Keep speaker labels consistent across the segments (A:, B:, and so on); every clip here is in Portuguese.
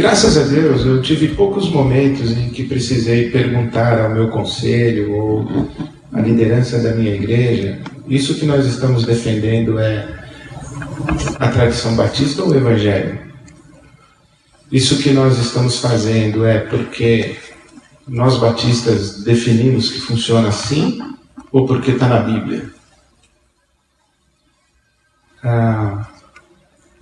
A: Graças a Deus, eu tive poucos momentos em que precisei perguntar ao meu conselho ou à liderança da minha igreja: isso que nós estamos defendendo é a tradição batista ou o evangelho? Isso que nós estamos fazendo é porque nós batistas definimos que funciona assim ou porque está na Bíblia? Ah,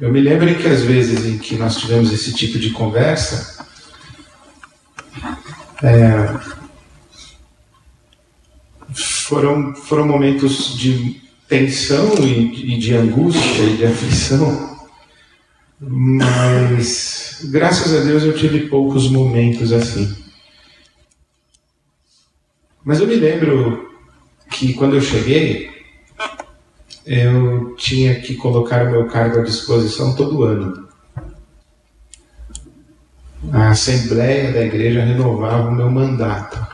A: eu me lembro que às vezes em que nós tivemos esse tipo de conversa, é, foram, foram momentos de tensão e, e de angústia e de aflição, mas graças a Deus eu tive poucos momentos assim. Mas eu me lembro que quando eu cheguei, eu tinha que colocar o meu cargo à disposição todo ano. A Assembleia da Igreja renovava o meu mandato.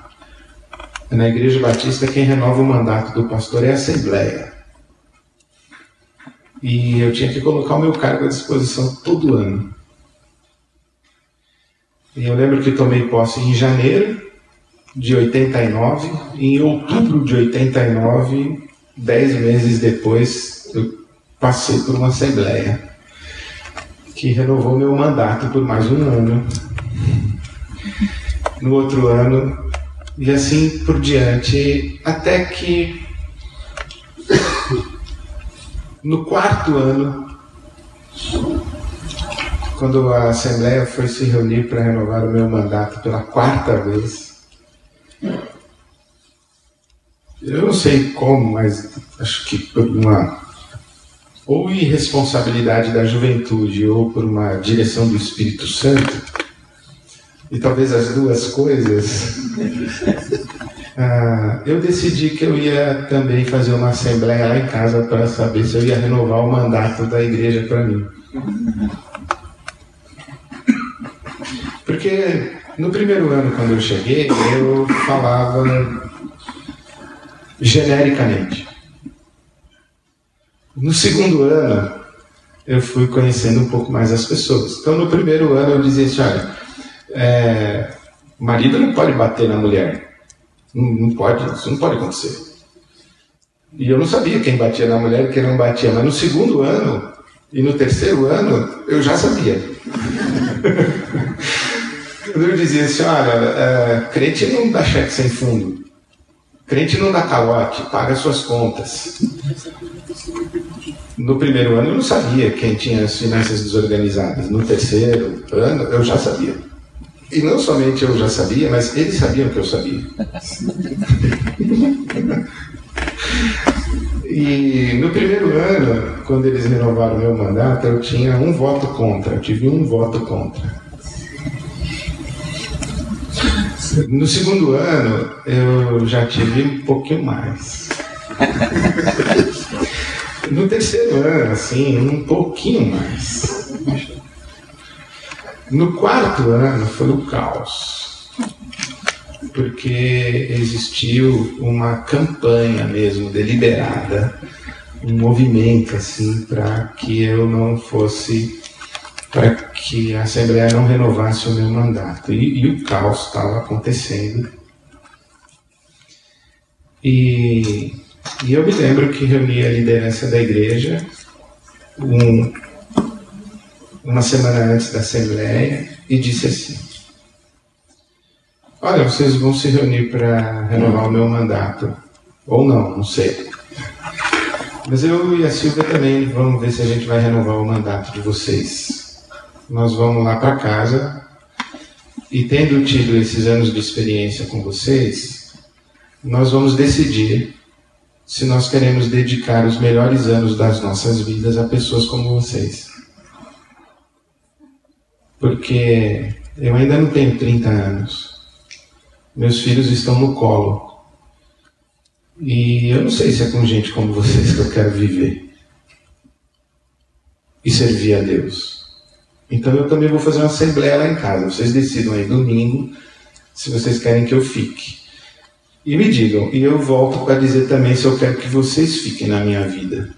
A: Na Igreja Batista, quem renova o mandato do pastor é a Assembleia. E eu tinha que colocar o meu cargo à disposição todo ano. E eu lembro que tomei posse em janeiro de 89, e em outubro de 89 dez meses depois, eu passei por uma assembleia que renovou meu mandato por mais um ano. No outro ano, e assim por diante, até que no quarto ano, quando a Assembleia foi se reunir para renovar o meu mandato pela quarta vez, eu não sei como, mas acho que por uma ou irresponsabilidade da juventude ou por uma direção do Espírito Santo, e talvez as duas coisas, ah, eu decidi que eu ia também fazer uma assembleia lá em casa para saber se eu ia renovar o mandato da igreja para mim. Porque no primeiro ano, quando eu cheguei, eu falava genericamente. No segundo ano, eu fui conhecendo um pouco mais as pessoas. Então, no primeiro ano, eu dizia assim: olha, é, marido não pode bater na mulher. Não, não, pode, isso não pode acontecer. E eu não sabia quem batia na mulher e quem não batia, mas no segundo ano e no terceiro ano, eu já sabia. eu dizia assim: olha, é, crente não dá cheque sem fundo. Crente não dá calote, paga suas contas. No primeiro ano eu não sabia quem tinha as finanças desorganizadas. No terceiro ano eu já sabia. E não somente eu já sabia, mas eles sabiam que eu sabia. e no primeiro ano, quando eles renovaram meu mandato, eu tinha um voto contra, eu tive um voto contra. No segundo ano, eu já tive um pouquinho mais. No terceiro ano, assim, um pouquinho mais. No quarto ano foi o caos, porque existiu uma campanha mesmo deliberada, um movimento assim para que eu não fosse para que a Assembleia não renovasse o meu mandato. E, e o caos estava acontecendo. E, e, eu me lembro que reuni a liderança da igreja um, uma semana antes da Assembleia e disse assim: Olha, vocês vão se reunir para renovar o meu mandato. Ou não, não sei. Mas eu e a Silvia também vamos ver se a gente vai renovar o mandato de vocês nós vamos lá para casa e, tendo tido esses anos de experiência com vocês, nós vamos decidir se nós queremos dedicar os melhores anos das nossas vidas a pessoas como vocês. Porque eu ainda não tenho 30 anos. Meus filhos estão no colo. E eu não sei se é com gente como vocês que eu quero viver e servir a Deus. Então eu também vou fazer uma assembleia lá em casa. Vocês decidam aí domingo se vocês querem que eu fique. E me digam, e eu volto para dizer também se eu quero que vocês fiquem na minha vida.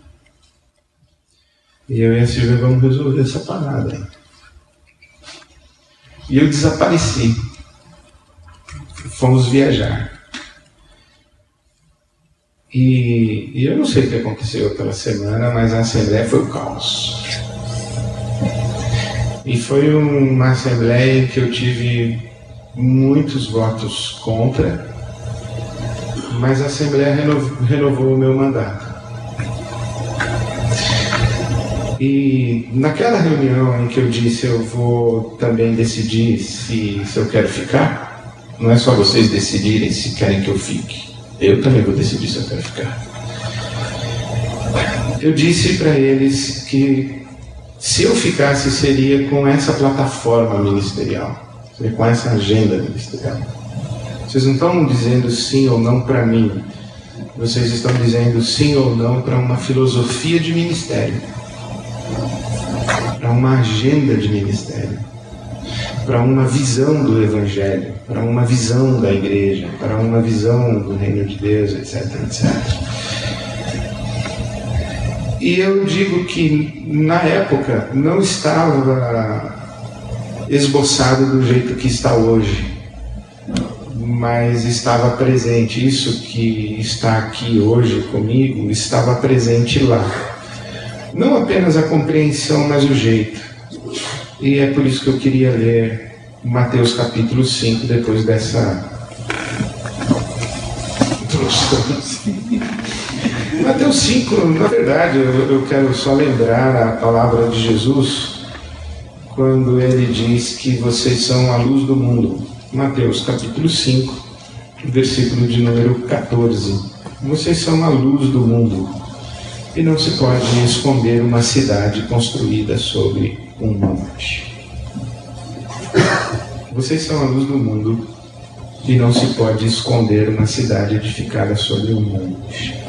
A: E eu e a Silvia vamos resolver essa parada. E eu desapareci. Fomos viajar. E, e, eu não sei o que aconteceu aquela semana, mas a Assembleia foi o caos. E foi uma Assembleia em que eu tive muitos votos contra, mas a Assembleia renovou, renovou o meu mandato. E naquela reunião em que eu disse eu vou também decidir se, se eu quero ficar, não é só vocês decidirem se querem que eu fique, eu também vou decidir se eu quero ficar. Eu disse para eles que se eu ficasse seria com essa plataforma ministerial, seria com essa agenda ministerial. Vocês não estão dizendo sim ou não para mim, vocês estão dizendo sim ou não para uma filosofia de ministério para uma agenda de ministério, para uma visão do Evangelho, para uma visão da igreja, para uma visão do reino de Deus, etc, etc. E eu digo que na época não estava esboçado do jeito que está hoje, mas estava presente. Isso que está aqui hoje comigo estava presente lá não apenas a compreensão, mas o jeito. E é por isso que eu queria ler Mateus capítulo 5, depois dessa Mateus 5, na verdade, eu, quero só lembrar a palavra de Jesus quando ele diz que vocês são a luz do mundo. Mateus capítulo 5, versículo de número 14. Vocês são a luz do mundo. E não se pode esconder uma cidade construída sobre um monte. Vocês são a luz do mundo e não se pode esconder uma cidade edificada sobre um monte.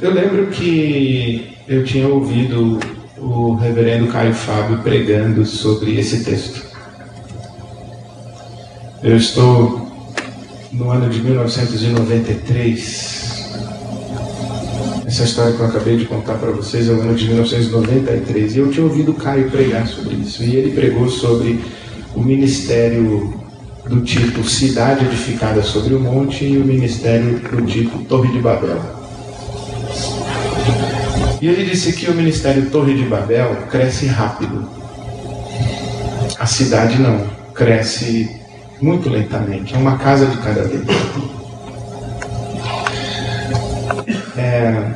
A: Eu lembro que eu tinha ouvido o reverendo Caio Fábio pregando sobre esse texto. Eu estou no ano de 1993 essa história que eu acabei de contar para vocês é o ano de 1993 e eu tinha ouvido o Caio pregar sobre isso. E ele pregou sobre o ministério do tipo Cidade Edificada sobre o Monte e o ministério do tipo Torre de Babel. E ele disse que o ministério Torre de Babel cresce rápido. A cidade não, cresce muito lentamente. É uma casa de cada vez. É,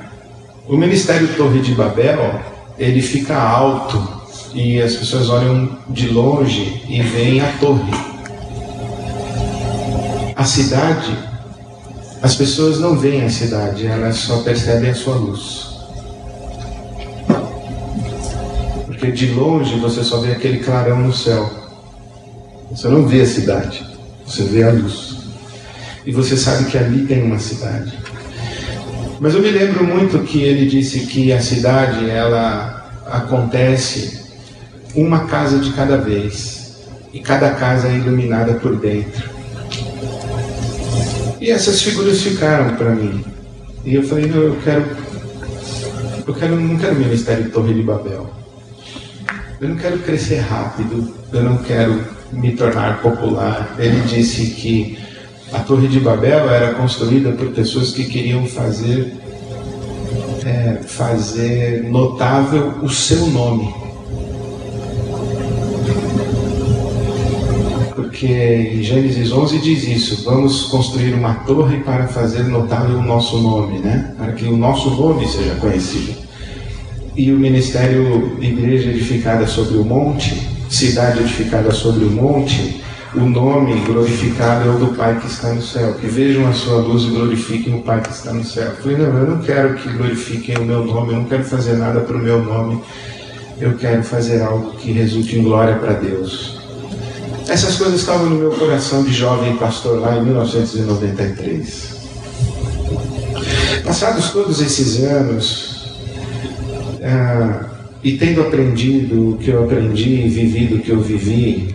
A: o Ministério Torre de Babel, ele fica alto e as pessoas olham de longe e veem a torre. A cidade, as pessoas não veem a cidade, elas só percebem a sua luz. Porque de longe você só vê aquele clarão no céu. Você não vê a cidade, você vê a luz. E você sabe que ali tem uma cidade. Mas eu me lembro muito que ele disse que a cidade ela acontece uma casa de cada vez e cada casa é iluminada por dentro. E essas figuras ficaram para mim. E eu falei, eu quero, eu quero, não quero ministério Torre de Babel. Eu não quero crescer rápido. Eu não quero me tornar popular. Ele disse que a Torre de Babel era construída por pessoas que queriam fazer, é, fazer notável o seu nome. Porque em Gênesis 11 diz isso: vamos construir uma torre para fazer notável o nosso nome, né? para que o nosso nome seja conhecido. E o ministério Igreja Edificada sobre o Monte, Cidade Edificada sobre o Monte, o nome glorificado é o do Pai que está no céu. Que vejam a sua luz e glorifiquem o Pai que está no céu. Eu falei, não, eu não quero que glorifiquem o meu nome, eu não quero fazer nada para o meu nome. Eu quero fazer algo que resulte em glória para Deus. Essas coisas estavam no meu coração de jovem pastor lá em 1993. Passados todos esses anos, ah, e tendo aprendido o que eu aprendi, vivido o que eu vivi,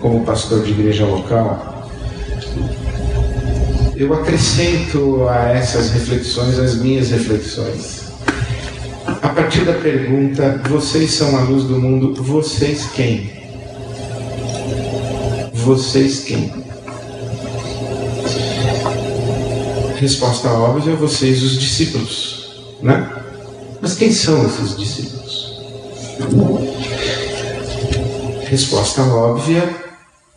A: como pastor de igreja local, eu acrescento a essas reflexões as minhas reflexões. A partir da pergunta: vocês são a luz do mundo, vocês quem? Vocês quem? Resposta óbvia: vocês, os discípulos, né? Mas quem são esses discípulos? Resposta óbvia: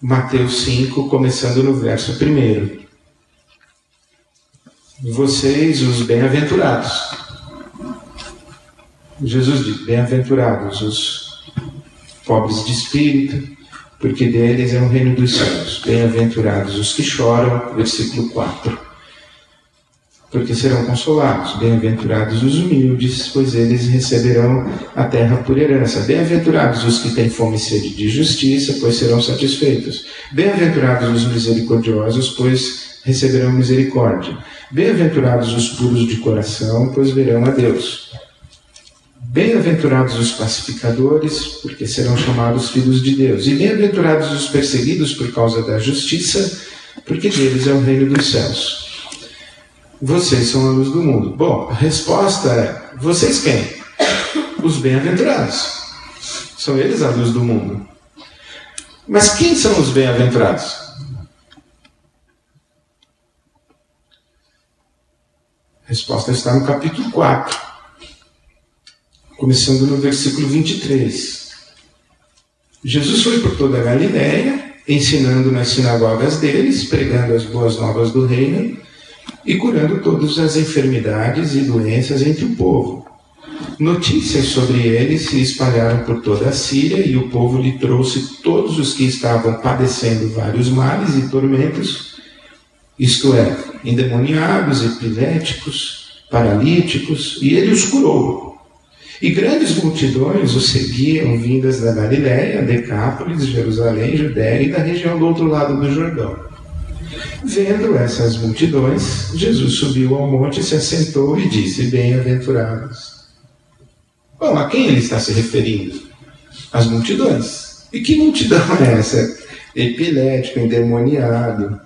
A: Mateus 5, começando no verso 1. Vocês, os bem-aventurados. Jesus diz: Bem-aventurados os pobres de espírito, porque deles é o reino dos céus. Bem-aventurados os que choram, versículo 4 porque serão consolados. Bem-aventurados os humildes, pois eles receberão a terra por herança. Bem-aventurados os que têm fome e sede de justiça, pois serão satisfeitos. Bem-aventurados os misericordiosos, pois receberão misericórdia. Bem-aventurados os puros de coração, pois verão a Deus. Bem-aventurados os pacificadores, porque serão chamados filhos de Deus. E bem-aventurados os perseguidos por causa da justiça, porque deles é o reino dos céus. Vocês são a luz do mundo. Bom, a resposta é: vocês quem? Os bem-aventurados. São eles a luz do mundo. Mas quem são os bem-aventurados? A resposta está no capítulo 4, começando no versículo 23. Jesus foi por toda a Galiléia, ensinando nas sinagogas deles, pregando as boas novas do reino e curando todas as enfermidades e doenças entre o povo. Notícias sobre ele se espalharam por toda a Síria e o povo lhe trouxe todos os que estavam padecendo vários males e tormentos, isto é, endemoniados, epiléticos, paralíticos, e ele os curou. E grandes multidões o seguiam, vindas da Galiléia, Decápolis, Jerusalém, Judéia e da região do outro lado do Jordão. Vendo essas multidões, Jesus subiu ao monte, se assentou e disse: Bem-aventurados. Bom, a quem ele está se referindo? As multidões. E que multidão é essa? Epilético, endemoniado,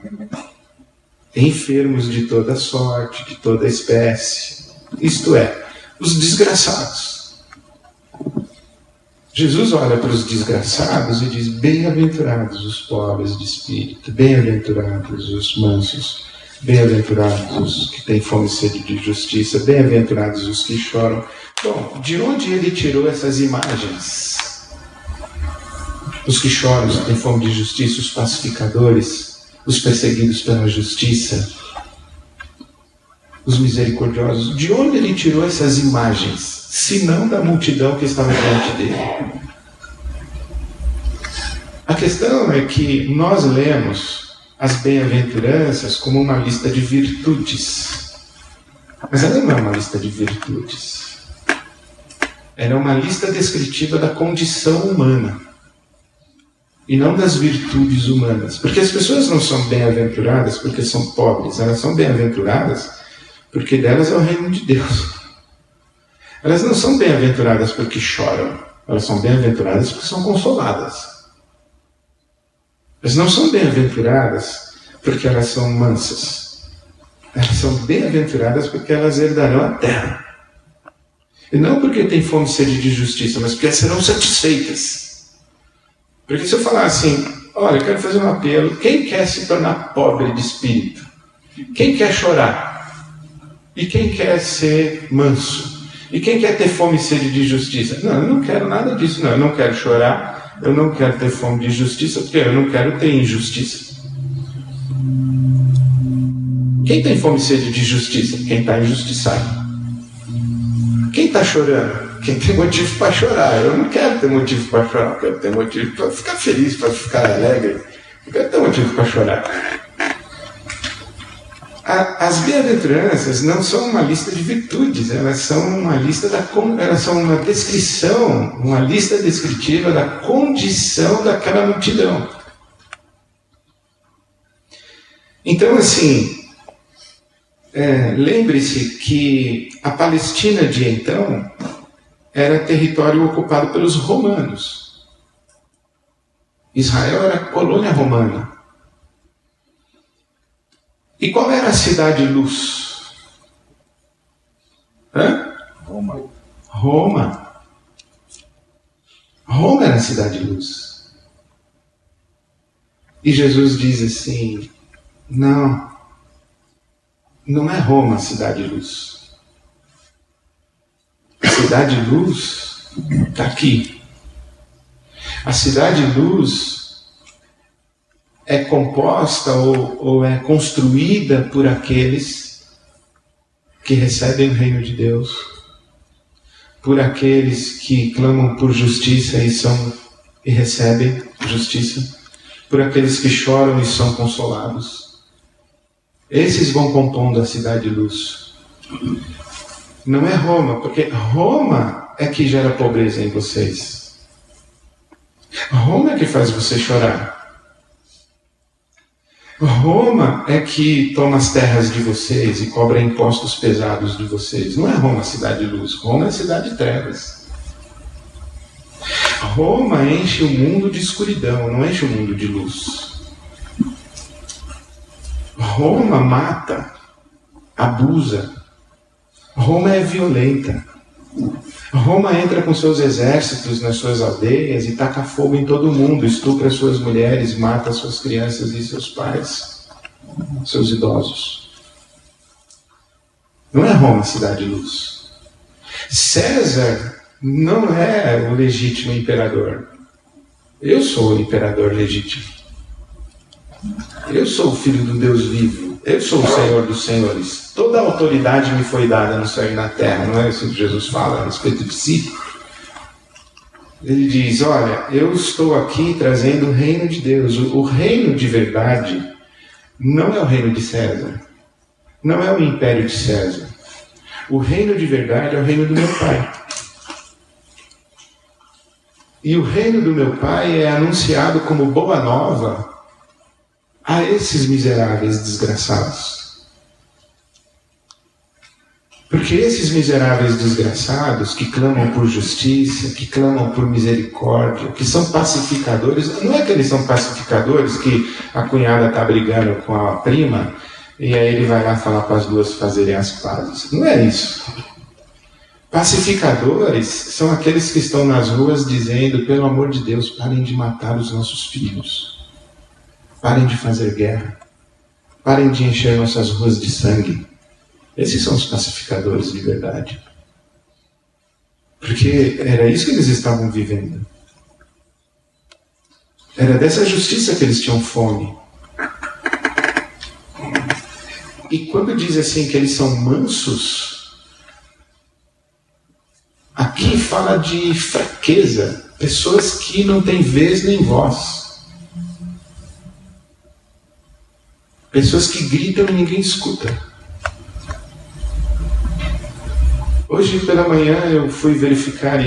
A: enfermos de toda sorte, de toda espécie. Isto é, os desgraçados. Jesus olha para os desgraçados e diz: Bem-aventurados os pobres de espírito, bem-aventurados os mansos, bem-aventurados os que têm fome e sede de justiça, bem-aventurados os que choram. Bom, de onde ele tirou essas imagens? Os que choram, os que têm fome de justiça, os pacificadores, os perseguidos pela justiça, os misericordiosos. De onde ele tirou essas imagens? Senão da multidão que estava diante dele. A questão é que nós lemos as bem-aventuranças como uma lista de virtudes. Mas ela não é uma lista de virtudes. Ela é uma lista descritiva da condição humana e não das virtudes humanas. Porque as pessoas não são bem-aventuradas porque são pobres, elas são bem-aventuradas porque delas é o reino de Deus. Elas não são bem-aventuradas porque choram, elas são bem-aventuradas porque são consoladas. Elas não são bem-aventuradas porque elas são mansas. Elas são bem-aventuradas porque elas herdarão a terra. E não porque têm fome e sede de justiça, mas porque serão satisfeitas. Porque se eu falar assim, olha, eu quero fazer um apelo, quem quer se tornar pobre de espírito? Quem quer chorar? E quem quer ser manso? E quem quer ter fome e sede de justiça? Não, eu não quero nada disso, não. Eu não quero chorar, eu não quero ter fome de justiça, porque eu não quero ter injustiça. Quem tem fome e sede de justiça? Quem está injustiçado. Quem está chorando? Quem tem motivo para chorar. Eu não quero ter motivo para chorar, eu quero ter motivo para ficar feliz, para ficar alegre. Eu quero ter motivo para chorar as bem-aventuranças não são uma lista de virtudes, elas são uma lista da elas são uma descrição, uma lista descritiva da condição daquela multidão. Então, assim, é, lembre-se que a Palestina de então era território ocupado pelos romanos. Israel era colônia romana. E qual era a cidade luz? Hã?
B: Roma.
A: Roma. Roma era a cidade luz. E Jesus diz assim: não, não é Roma a cidade luz. A cidade luz está aqui. A cidade luz é composta ou, ou é construída por aqueles que recebem o reino de Deus, por aqueles que clamam por justiça e são e recebem justiça, por aqueles que choram e são consolados. Esses vão compondo a cidade luz. Não é Roma, porque Roma é que gera pobreza em vocês. Roma é que faz você chorar. Roma é que toma as terras de vocês e cobra impostos pesados de vocês. Não é Roma cidade de luz, Roma é cidade de trevas. Roma enche o mundo de escuridão, não enche o mundo de luz. Roma mata, abusa. Roma é violenta. Roma entra com seus exércitos nas suas aldeias e taca fogo em todo mundo, estupra suas mulheres, mata suas crianças e seus pais, seus idosos. Não é Roma cidade de luz. César não é o legítimo imperador. Eu sou o imperador legítimo. Eu sou o filho do Deus vivo. Eu sou o Senhor dos senhores. Toda autoridade me foi dada no céu e na terra. Não é isso que Jesus fala a respeito de si? Ele diz: Olha, eu estou aqui trazendo o reino de Deus. O reino de verdade não é o reino de César. Não é o império de César. O reino de verdade é o reino do meu Pai. E o reino do meu Pai é anunciado como boa nova a esses miseráveis desgraçados. Porque esses miseráveis desgraçados que clamam por justiça, que clamam por misericórdia, que são pacificadores, não é que eles são pacificadores que a cunhada está brigando com a prima e aí ele vai lá falar para as duas fazerem as pazes. Não é isso. Pacificadores são aqueles que estão nas ruas dizendo: pelo amor de Deus, parem de matar os nossos filhos. Parem de fazer guerra. Parem de encher nossas ruas de sangue. Esses são os pacificadores de verdade. Porque era isso que eles estavam vivendo. Era dessa justiça que eles tinham fome. E quando diz assim que eles são mansos, aqui fala de fraqueza, pessoas que não têm vez nem voz. Pessoas que gritam e ninguém escuta. Hoje pela manhã eu fui verificar,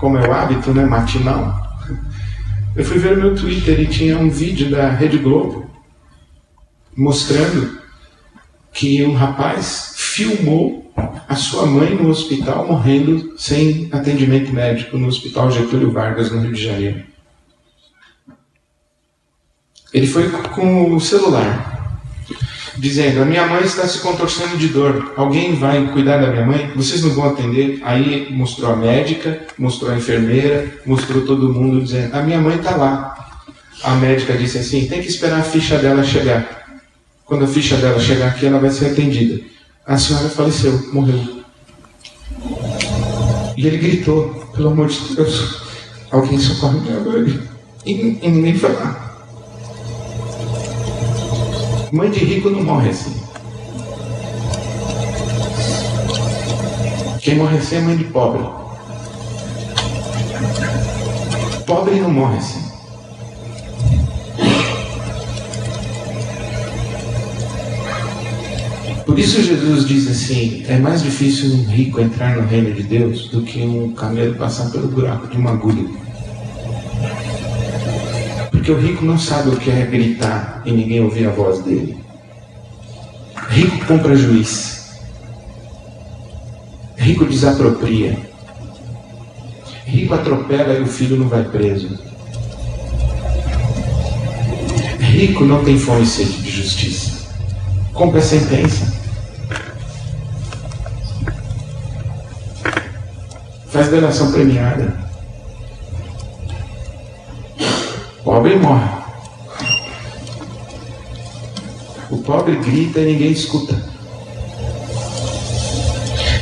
A: como é o hábito, né, matinal. Eu fui ver meu Twitter e tinha um vídeo da Rede Globo mostrando que um rapaz filmou a sua mãe no hospital morrendo sem atendimento médico no Hospital Getúlio Vargas, no Rio de Janeiro. Ele foi com o celular dizendo: A minha mãe está se contorcendo de dor, alguém vai cuidar da minha mãe? Vocês não vão atender? Aí mostrou a médica, mostrou a enfermeira, mostrou todo mundo dizendo: A minha mãe está lá. A médica disse assim: Tem que esperar a ficha dela chegar. Quando a ficha dela chegar aqui, ela vai ser atendida. A senhora faleceu, morreu. E ele gritou: Pelo amor de Deus, alguém socorre minha mãe. E, e ninguém foi lá. Mãe de rico não morre assim. Quem morre assim é mãe de pobre. Pobre não morre assim. Por isso Jesus diz assim: é mais difícil um rico entrar no reino de Deus do que um camelo passar pelo buraco de uma agulha. Porque o rico não sabe o que é gritar e ninguém ouvir a voz dele. Rico compra juiz. Rico desapropria. Rico atropela e o filho não vai preso. Rico não tem fome e sede de justiça. Compre a sentença. Faz delação premiada. Pobre morre. O pobre grita e ninguém escuta.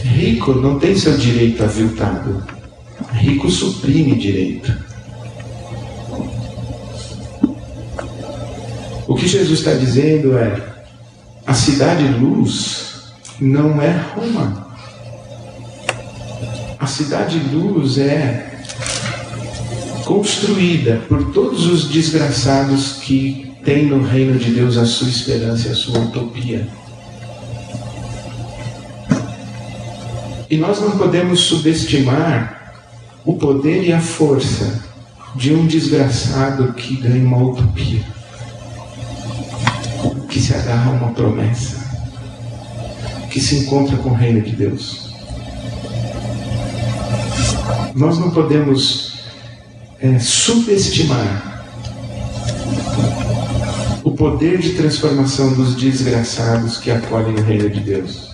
A: Rico não tem seu direito aviltado. Rico suprime direito. O que Jesus está dizendo é: a cidade luz não é Roma. A cidade luz é construída por todos os desgraçados que têm no reino de Deus a sua esperança e a sua utopia. E nós não podemos subestimar o poder e a força de um desgraçado que ganha uma utopia que se agarra a uma promessa, que se encontra com o reino de Deus. Nós não podemos é, subestimar o poder de transformação dos desgraçados que acolhem o reino de Deus.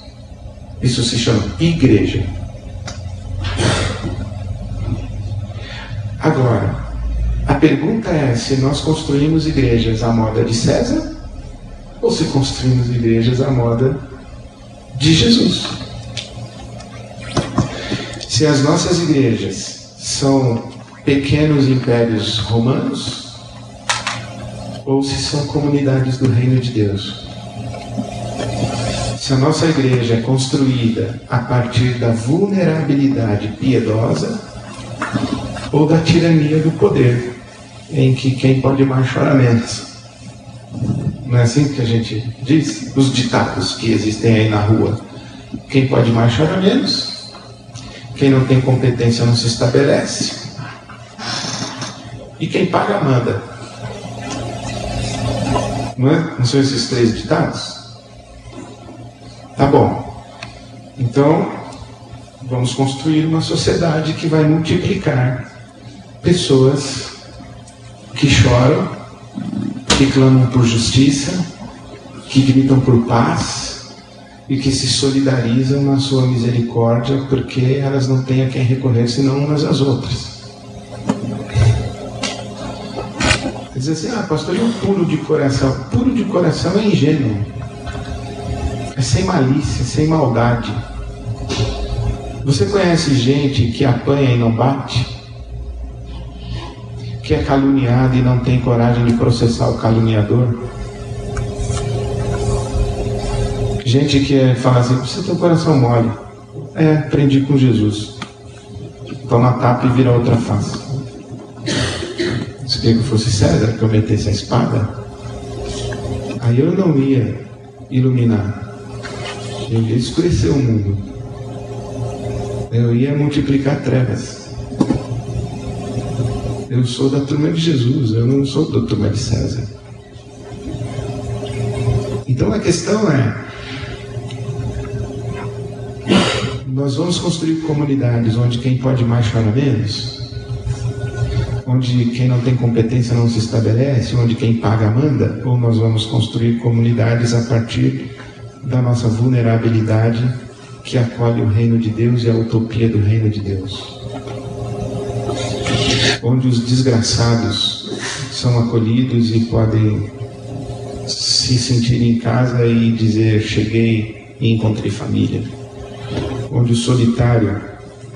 A: Isso se chama igreja. Agora, a pergunta é se nós construímos igrejas à moda de César ou se construímos igrejas à moda de Jesus. Se as nossas igrejas são pequenos impérios romanos, ou se são comunidades do reino de Deus. Se a nossa igreja é construída a partir da vulnerabilidade piedosa ou da tirania do poder, em que quem pode mais chora menos. Não é assim que a gente diz? Os ditados que existem aí na rua. Quem pode mais chora menos. Quem não tem competência não se estabelece. E quem paga manda. Não, é? não são esses três ditados? Tá bom. Então, vamos construir uma sociedade que vai multiplicar pessoas que choram que clamam por justiça, que gritam por paz e que se solidarizam na sua misericórdia porque elas não têm a quem recorrer senão umas às outras. Diz assim, ah, pastor, e um puro de coração? Puro de coração é ingênuo. É sem malícia, sem maldade. Você conhece gente que apanha e não bate? que é caluniado e não tem coragem de processar o caluniador. Gente que é, fala assim, você tem o coração mole. É, aprendi com Jesus. Toma tapa e vira outra face. Queria que fosse César que eu metesse a espada, aí eu não ia iluminar. Eu ia escurecer o mundo. Eu ia multiplicar trevas. Eu sou da turma de Jesus, eu não sou da turma de César. Então a questão é: nós vamos construir comunidades onde quem pode mais chora menos? Onde quem não tem competência não se estabelece? Onde quem paga manda? Ou nós vamos construir comunidades a partir da nossa vulnerabilidade que acolhe o reino de Deus e a utopia do reino de Deus? onde os desgraçados são acolhidos e podem se sentir em casa e dizer: Cheguei e encontrei família. Onde o solitário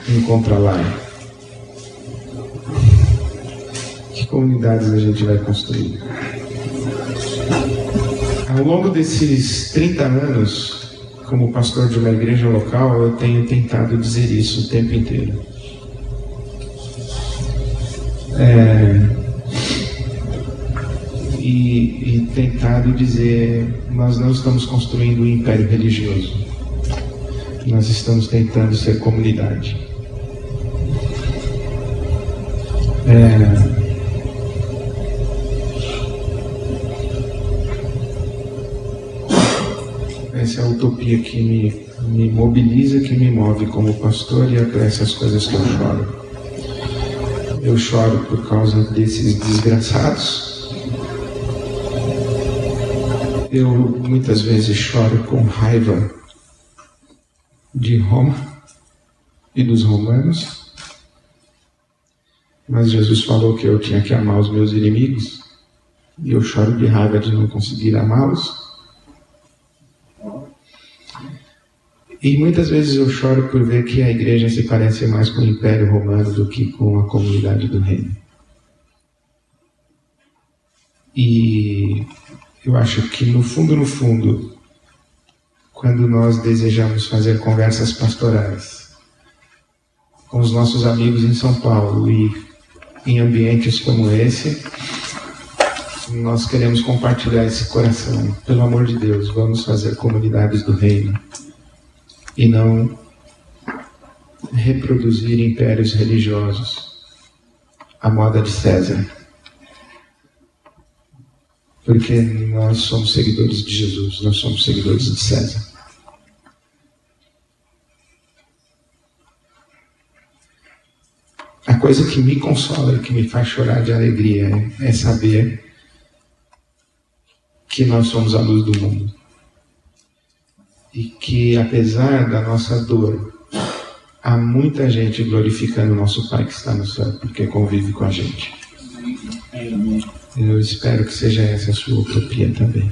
A: encontra lar. Comunidades a gente vai construir? Ao longo desses 30 anos, como pastor de uma igreja local, eu tenho tentado dizer isso o tempo inteiro é, e, e tentado dizer: nós não estamos construindo um império religioso, nós estamos tentando ser comunidade. É, utopia que me, me mobiliza, que me move como pastor e é por essas coisas que eu choro. Eu choro por causa desses desgraçados Eu muitas vezes choro com raiva de Roma e dos romanos, mas Jesus falou que eu tinha que amar os meus inimigos e eu choro de raiva de não conseguir amá-los. E muitas vezes eu choro por ver que a igreja se parece mais com o Império Romano do que com a comunidade do Reino. E eu acho que no fundo, no fundo, quando nós desejamos fazer conversas pastorais com os nossos amigos em São Paulo e em ambientes como esse, nós queremos compartilhar esse coração. Pelo amor de Deus, vamos fazer comunidades do reino e não reproduzir impérios religiosos à moda de César. Porque nós somos seguidores de Jesus, nós somos seguidores de César. A coisa que me consola e que me faz chorar de alegria é saber que nós somos a luz do mundo e que, apesar da nossa dor, há muita gente glorificando o nosso Pai que está no céu, porque convive com a gente. Eu espero que seja essa a sua utopia também.